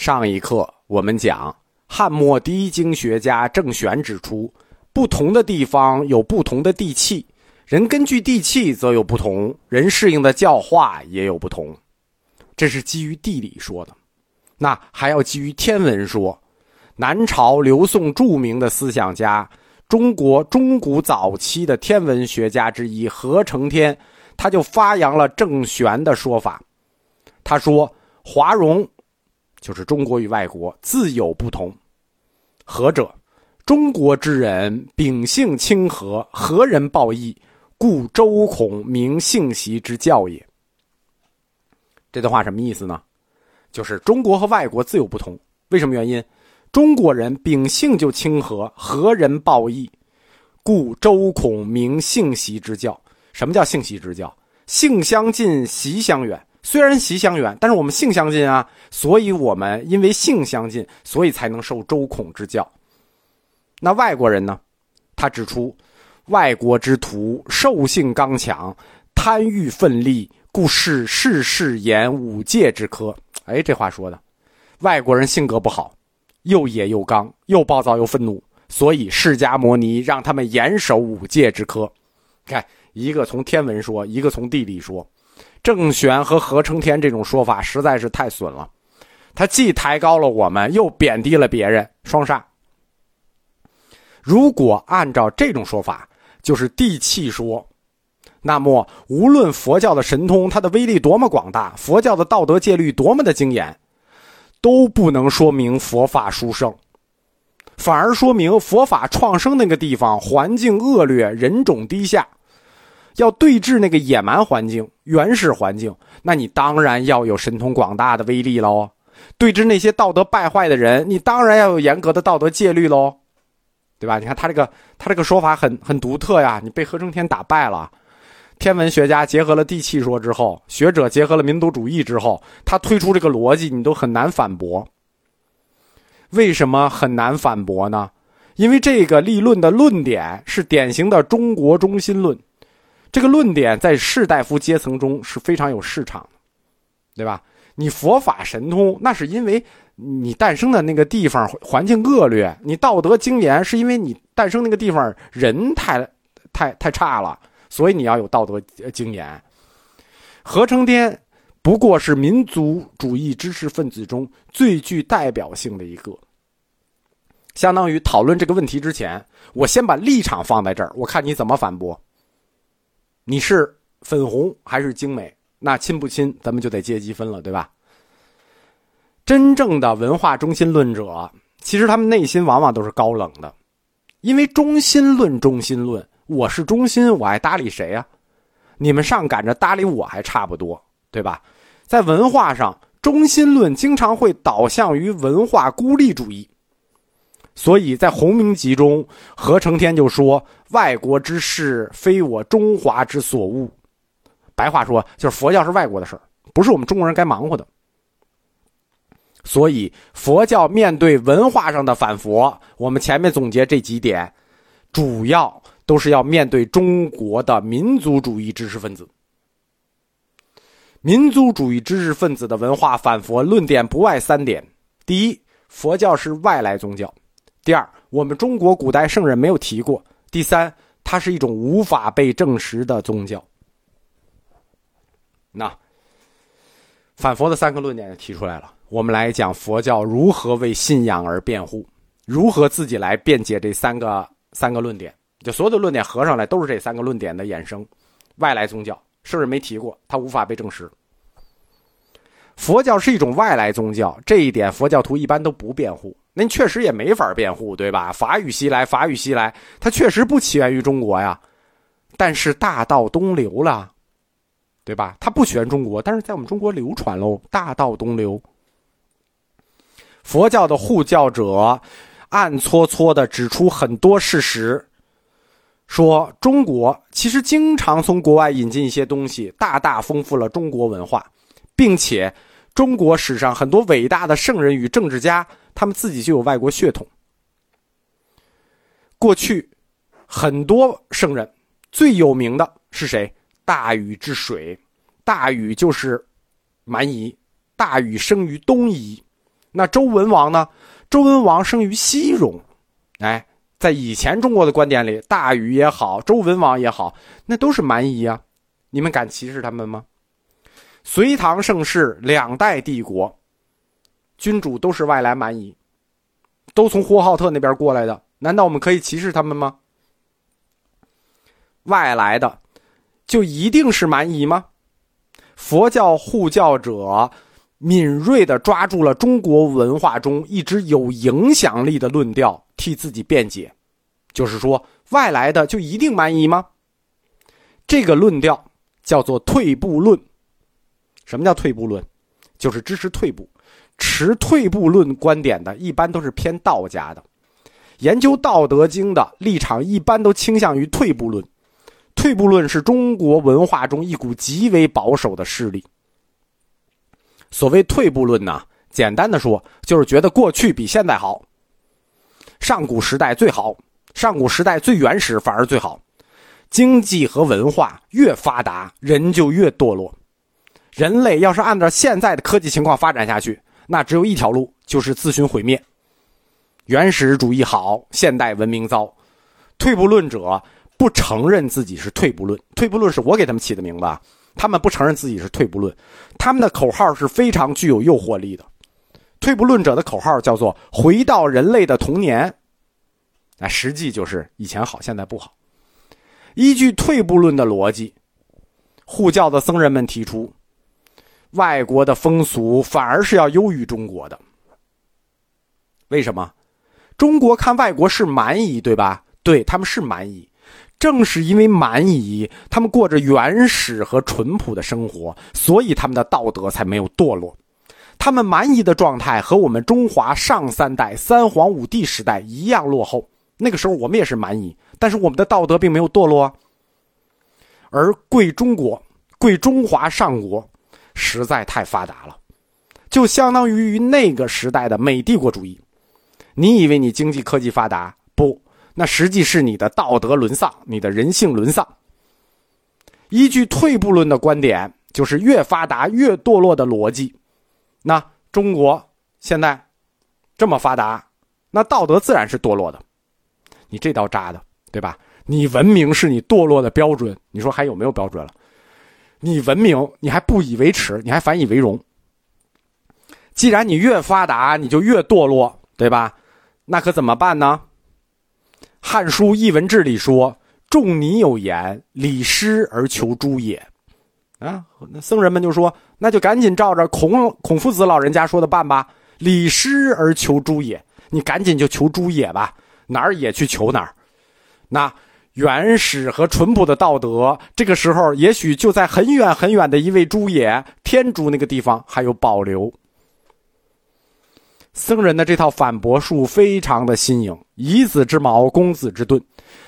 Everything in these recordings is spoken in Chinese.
上一课我们讲，汉末第一经学家郑玄指出，不同的地方有不同的地气，人根据地气则有不同，人适应的教化也有不同。这是基于地理说的，那还要基于天文说。南朝刘宋著名的思想家，中国中古早期的天文学家之一何承天，他就发扬了郑玄的说法。他说：“华容。”就是中国与外国自有不同，何者？中国之人秉性清和，何人报义，故周孔明性习之教也。这段话什么意思呢？就是中国和外国自有不同。为什么原因？中国人秉性就清和，何人报义，故周孔明性习之教。什么叫性习之教？性相近，习相远。虽然习相远，但是我们性相近啊，所以我们因为性相近，所以才能受周孔之教。那外国人呢？他指出，外国之徒兽性刚强，贪欲奋力，故事事事言五戒之科。哎，这话说的，外国人性格不好，又野又刚，又暴躁又愤怒，所以释迦摩尼让他们严守五戒之科。看，一个从天文说，一个从地理说。郑玄和何承天这种说法实在是太损了，他既抬高了我们，又贬低了别人，双杀。如果按照这种说法，就是地气说，那么无论佛教的神通，它的威力多么广大，佛教的道德戒律多么的精严，都不能说明佛法殊胜，反而说明佛法创生那个地方环境恶劣，人种低下。要对峙那个野蛮环境、原始环境，那你当然要有神通广大的威力喽；对峙那些道德败坏的人，你当然要有严格的道德戒律喽，对吧？你看他这个，他这个说法很很独特呀。你被何承天打败了，天文学家结合了地气说之后，学者结合了民族主义之后，他推出这个逻辑，你都很难反驳。为什么很难反驳呢？因为这个立论的论点是典型的中国中心论。这个论点在士大夫阶层中是非常有市场的，对吧？你佛法神通，那是因为你诞生的那个地方环境恶劣；你道德精严，是因为你诞生那个地方人太、太、太差了，所以你要有道德精严。何成天不过是民族主义知识分子中最具代表性的一个。相当于讨论这个问题之前，我先把立场放在这儿，我看你怎么反驳。你是粉红还是精美？那亲不亲，咱们就得阶级分了，对吧？真正的文化中心论者，其实他们内心往往都是高冷的，因为中心论，中心论，我是中心，我还搭理谁呀？你们上赶着搭理我还差不多，对吧？在文化上，中心论经常会导向于文化孤立主义。所以在《洪明集》中，何承天就说：“外国之事，非我中华之所恶。”白话说，就是佛教是外国的事不是我们中国人该忙活的。所以，佛教面对文化上的反佛，我们前面总结这几点，主要都是要面对中国的民族主义知识分子。民族主义知识分子的文化反佛论点不外三点：第一，佛教是外来宗教。第二，我们中国古代圣人没有提过。第三，它是一种无法被证实的宗教。那反佛的三个论点就提出来了。我们来讲佛教如何为信仰而辩护，如何自己来辩解这三个三个论点。就所有的论点合上来，都是这三个论点的衍生。外来宗教，圣人没提过，它无法被证实。佛教是一种外来宗教，这一点佛教徒一般都不辩护。您确实也没法辩护，对吧？法语西来，法语西来，它确实不起源于中国呀，但是大道东流了，对吧？它不起源中国，但是在我们中国流传喽，大道东流。佛教的护教者暗搓搓的指出很多事实，说中国其实经常从国外引进一些东西，大大丰富了中国文化，并且中国史上很多伟大的圣人与政治家。他们自己就有外国血统。过去很多圣人最有名的是谁？大禹治水，大禹就是蛮夷，大禹生于东夷，那周文王呢？周文王生于西戎，哎，在以前中国的观点里，大禹也好，周文王也好，那都是蛮夷啊。你们敢歧视他们吗？隋唐盛世两代帝国，君主都是外来蛮夷，都从呼和浩特那边过来的，难道我们可以歧视他们吗？外来的就一定是蛮夷吗？佛教护教者敏锐的抓住了中国文化中一直有影响力的论调，替自己辩解，就是说外来的就一定蛮夷吗？这个论调。叫做退步论。什么叫退步论？就是支持退步、持退步论观点的，一般都是偏道家的。研究《道德经》的立场一般都倾向于退步论。退步论是中国文化中一股极为保守的势力。所谓退步论呢，简单的说，就是觉得过去比现在好，上古时代最好，上古时代最原始反而最好。经济和文化越发达，人就越堕落。人类要是按照现在的科技情况发展下去，那只有一条路，就是自寻毁灭。原始主义好，现代文明糟。退步论者不承认自己是退步论，退步论是我给他们起的名字，他们不承认自己是退步论。他们的口号是非常具有诱惑力的。退步论者的口号叫做“回到人类的童年”，那实际就是以前好，现在不好。依据退步论的逻辑，护教的僧人们提出，外国的风俗反而是要优于中国的。为什么？中国看外国是蛮夷，对吧？对他们是蛮夷，正是因为蛮夷，他们过着原始和淳朴的生活，所以他们的道德才没有堕落。他们蛮夷的状态和我们中华上三代三皇五帝时代一样落后。那个时候我们也是蛮夷。但是我们的道德并没有堕落，而贵中国、贵中华上国实在太发达了，就相当于于那个时代的美帝国主义。你以为你经济科技发达？不，那实际是你的道德沦丧，你的人性沦丧。依据退步论的观点，就是越发达越堕落的逻辑。那中国现在这么发达，那道德自然是堕落的。你这刀扎的。对吧？你文明是你堕落的标准，你说还有没有标准了？你文明，你还不以为耻，你还反以为荣。既然你越发达，你就越堕落，对吧？那可怎么办呢？《汉书·艺文志》里说：“仲尼有言，礼失而求诸也。”啊，那僧人们就说：“那就赶紧照着孔孔夫子老人家说的办吧，礼失而求诸也。你赶紧就求诸也吧，哪儿也去求哪儿。”那原始和淳朴的道德，这个时候也许就在很远很远的一位猪野天竺那个地方还有保留。僧人的这套反驳术非常的新颖，以子之矛攻子之盾，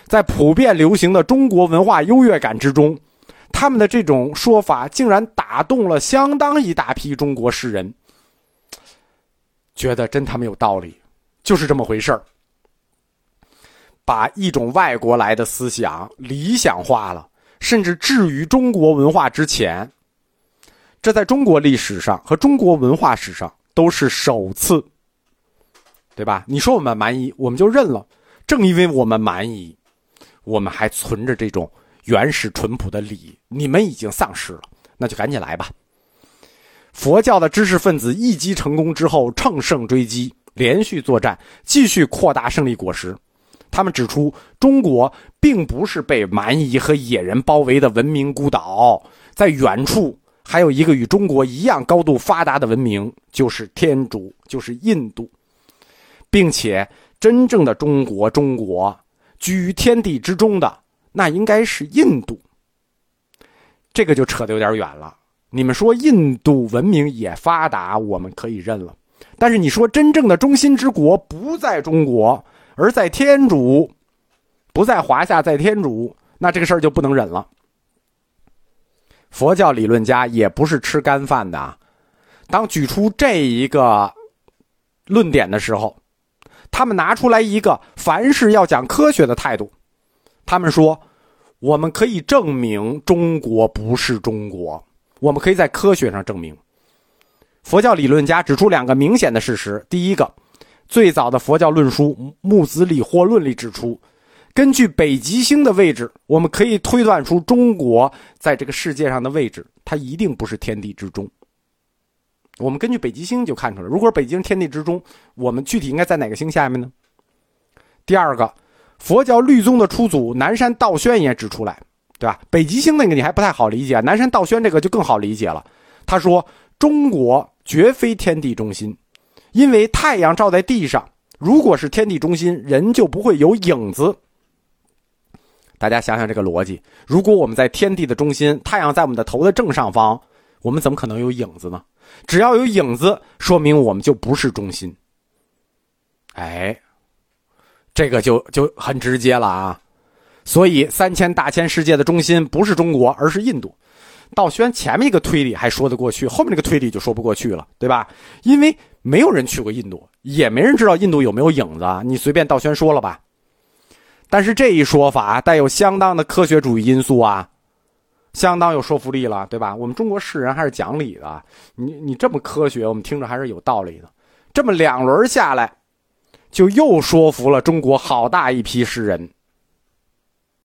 在普遍流行的中国文化优越感之中，他们的这种说法竟然打动了相当一大批中国士人，觉得真他妈有道理，就是这么回事儿。把一种外国来的思想理想化了，甚至置于中国文化之前，这在中国历史上和中国文化史上都是首次，对吧？你说我们蛮夷，我们就认了。正因为我们蛮夷，我们还存着这种原始淳朴的礼，你们已经丧失了，那就赶紧来吧。佛教的知识分子一击成功之后，乘胜追击，连续作战，继续扩大胜利果实。他们指出，中国并不是被蛮夷和野人包围的文明孤岛，在远处还有一个与中国一样高度发达的文明，就是天竺，就是印度，并且真正的中国，中国居于天地之中的那应该是印度。这个就扯得有点远了。你们说印度文明也发达，我们可以认了，但是你说真正的中心之国不在中国。而在天竺，不在华夏，在天竺，那这个事儿就不能忍了。佛教理论家也不是吃干饭的，当举出这一个论点的时候，他们拿出来一个凡事要讲科学的态度。他们说，我们可以证明中国不是中国，我们可以在科学上证明。佛教理论家指出两个明显的事实：第一个，最早的佛教论书《木子理惑论》里指出，根据北极星的位置，我们可以推断出中国在这个世界上的位置，它一定不是天地之中。我们根据北极星就看出来，如果北极星天地之中，我们具体应该在哪个星下面呢？第二个，佛教律宗的初祖南山道宣也指出来，对吧？北极星那个你还不太好理解，南山道宣这个就更好理解了。他说，中国绝非天地中心，因为太阳照在地上，如果是天地中心，人就不会有影子。大家想想这个逻辑，如果我们在天地的中心，太阳在我们的头的正上方，我们怎么可能有影子呢？只要有影子，说明我们就不是中心。哎，这个就就很直接了啊！所以三千大千世界的中心不是中国，而是印度。道宣前面一个推理还说得过去，后面这个推理就说不过去了，对吧？因为没有人去过印度，也没人知道印度有没有影子，你随便道宣说了吧。但是这一说法带有相当的科学主义因素啊。相当有说服力了，对吧？我们中国世人还是讲理的，你你这么科学，我们听着还是有道理的。这么两轮下来，就又说服了中国好大一批世人，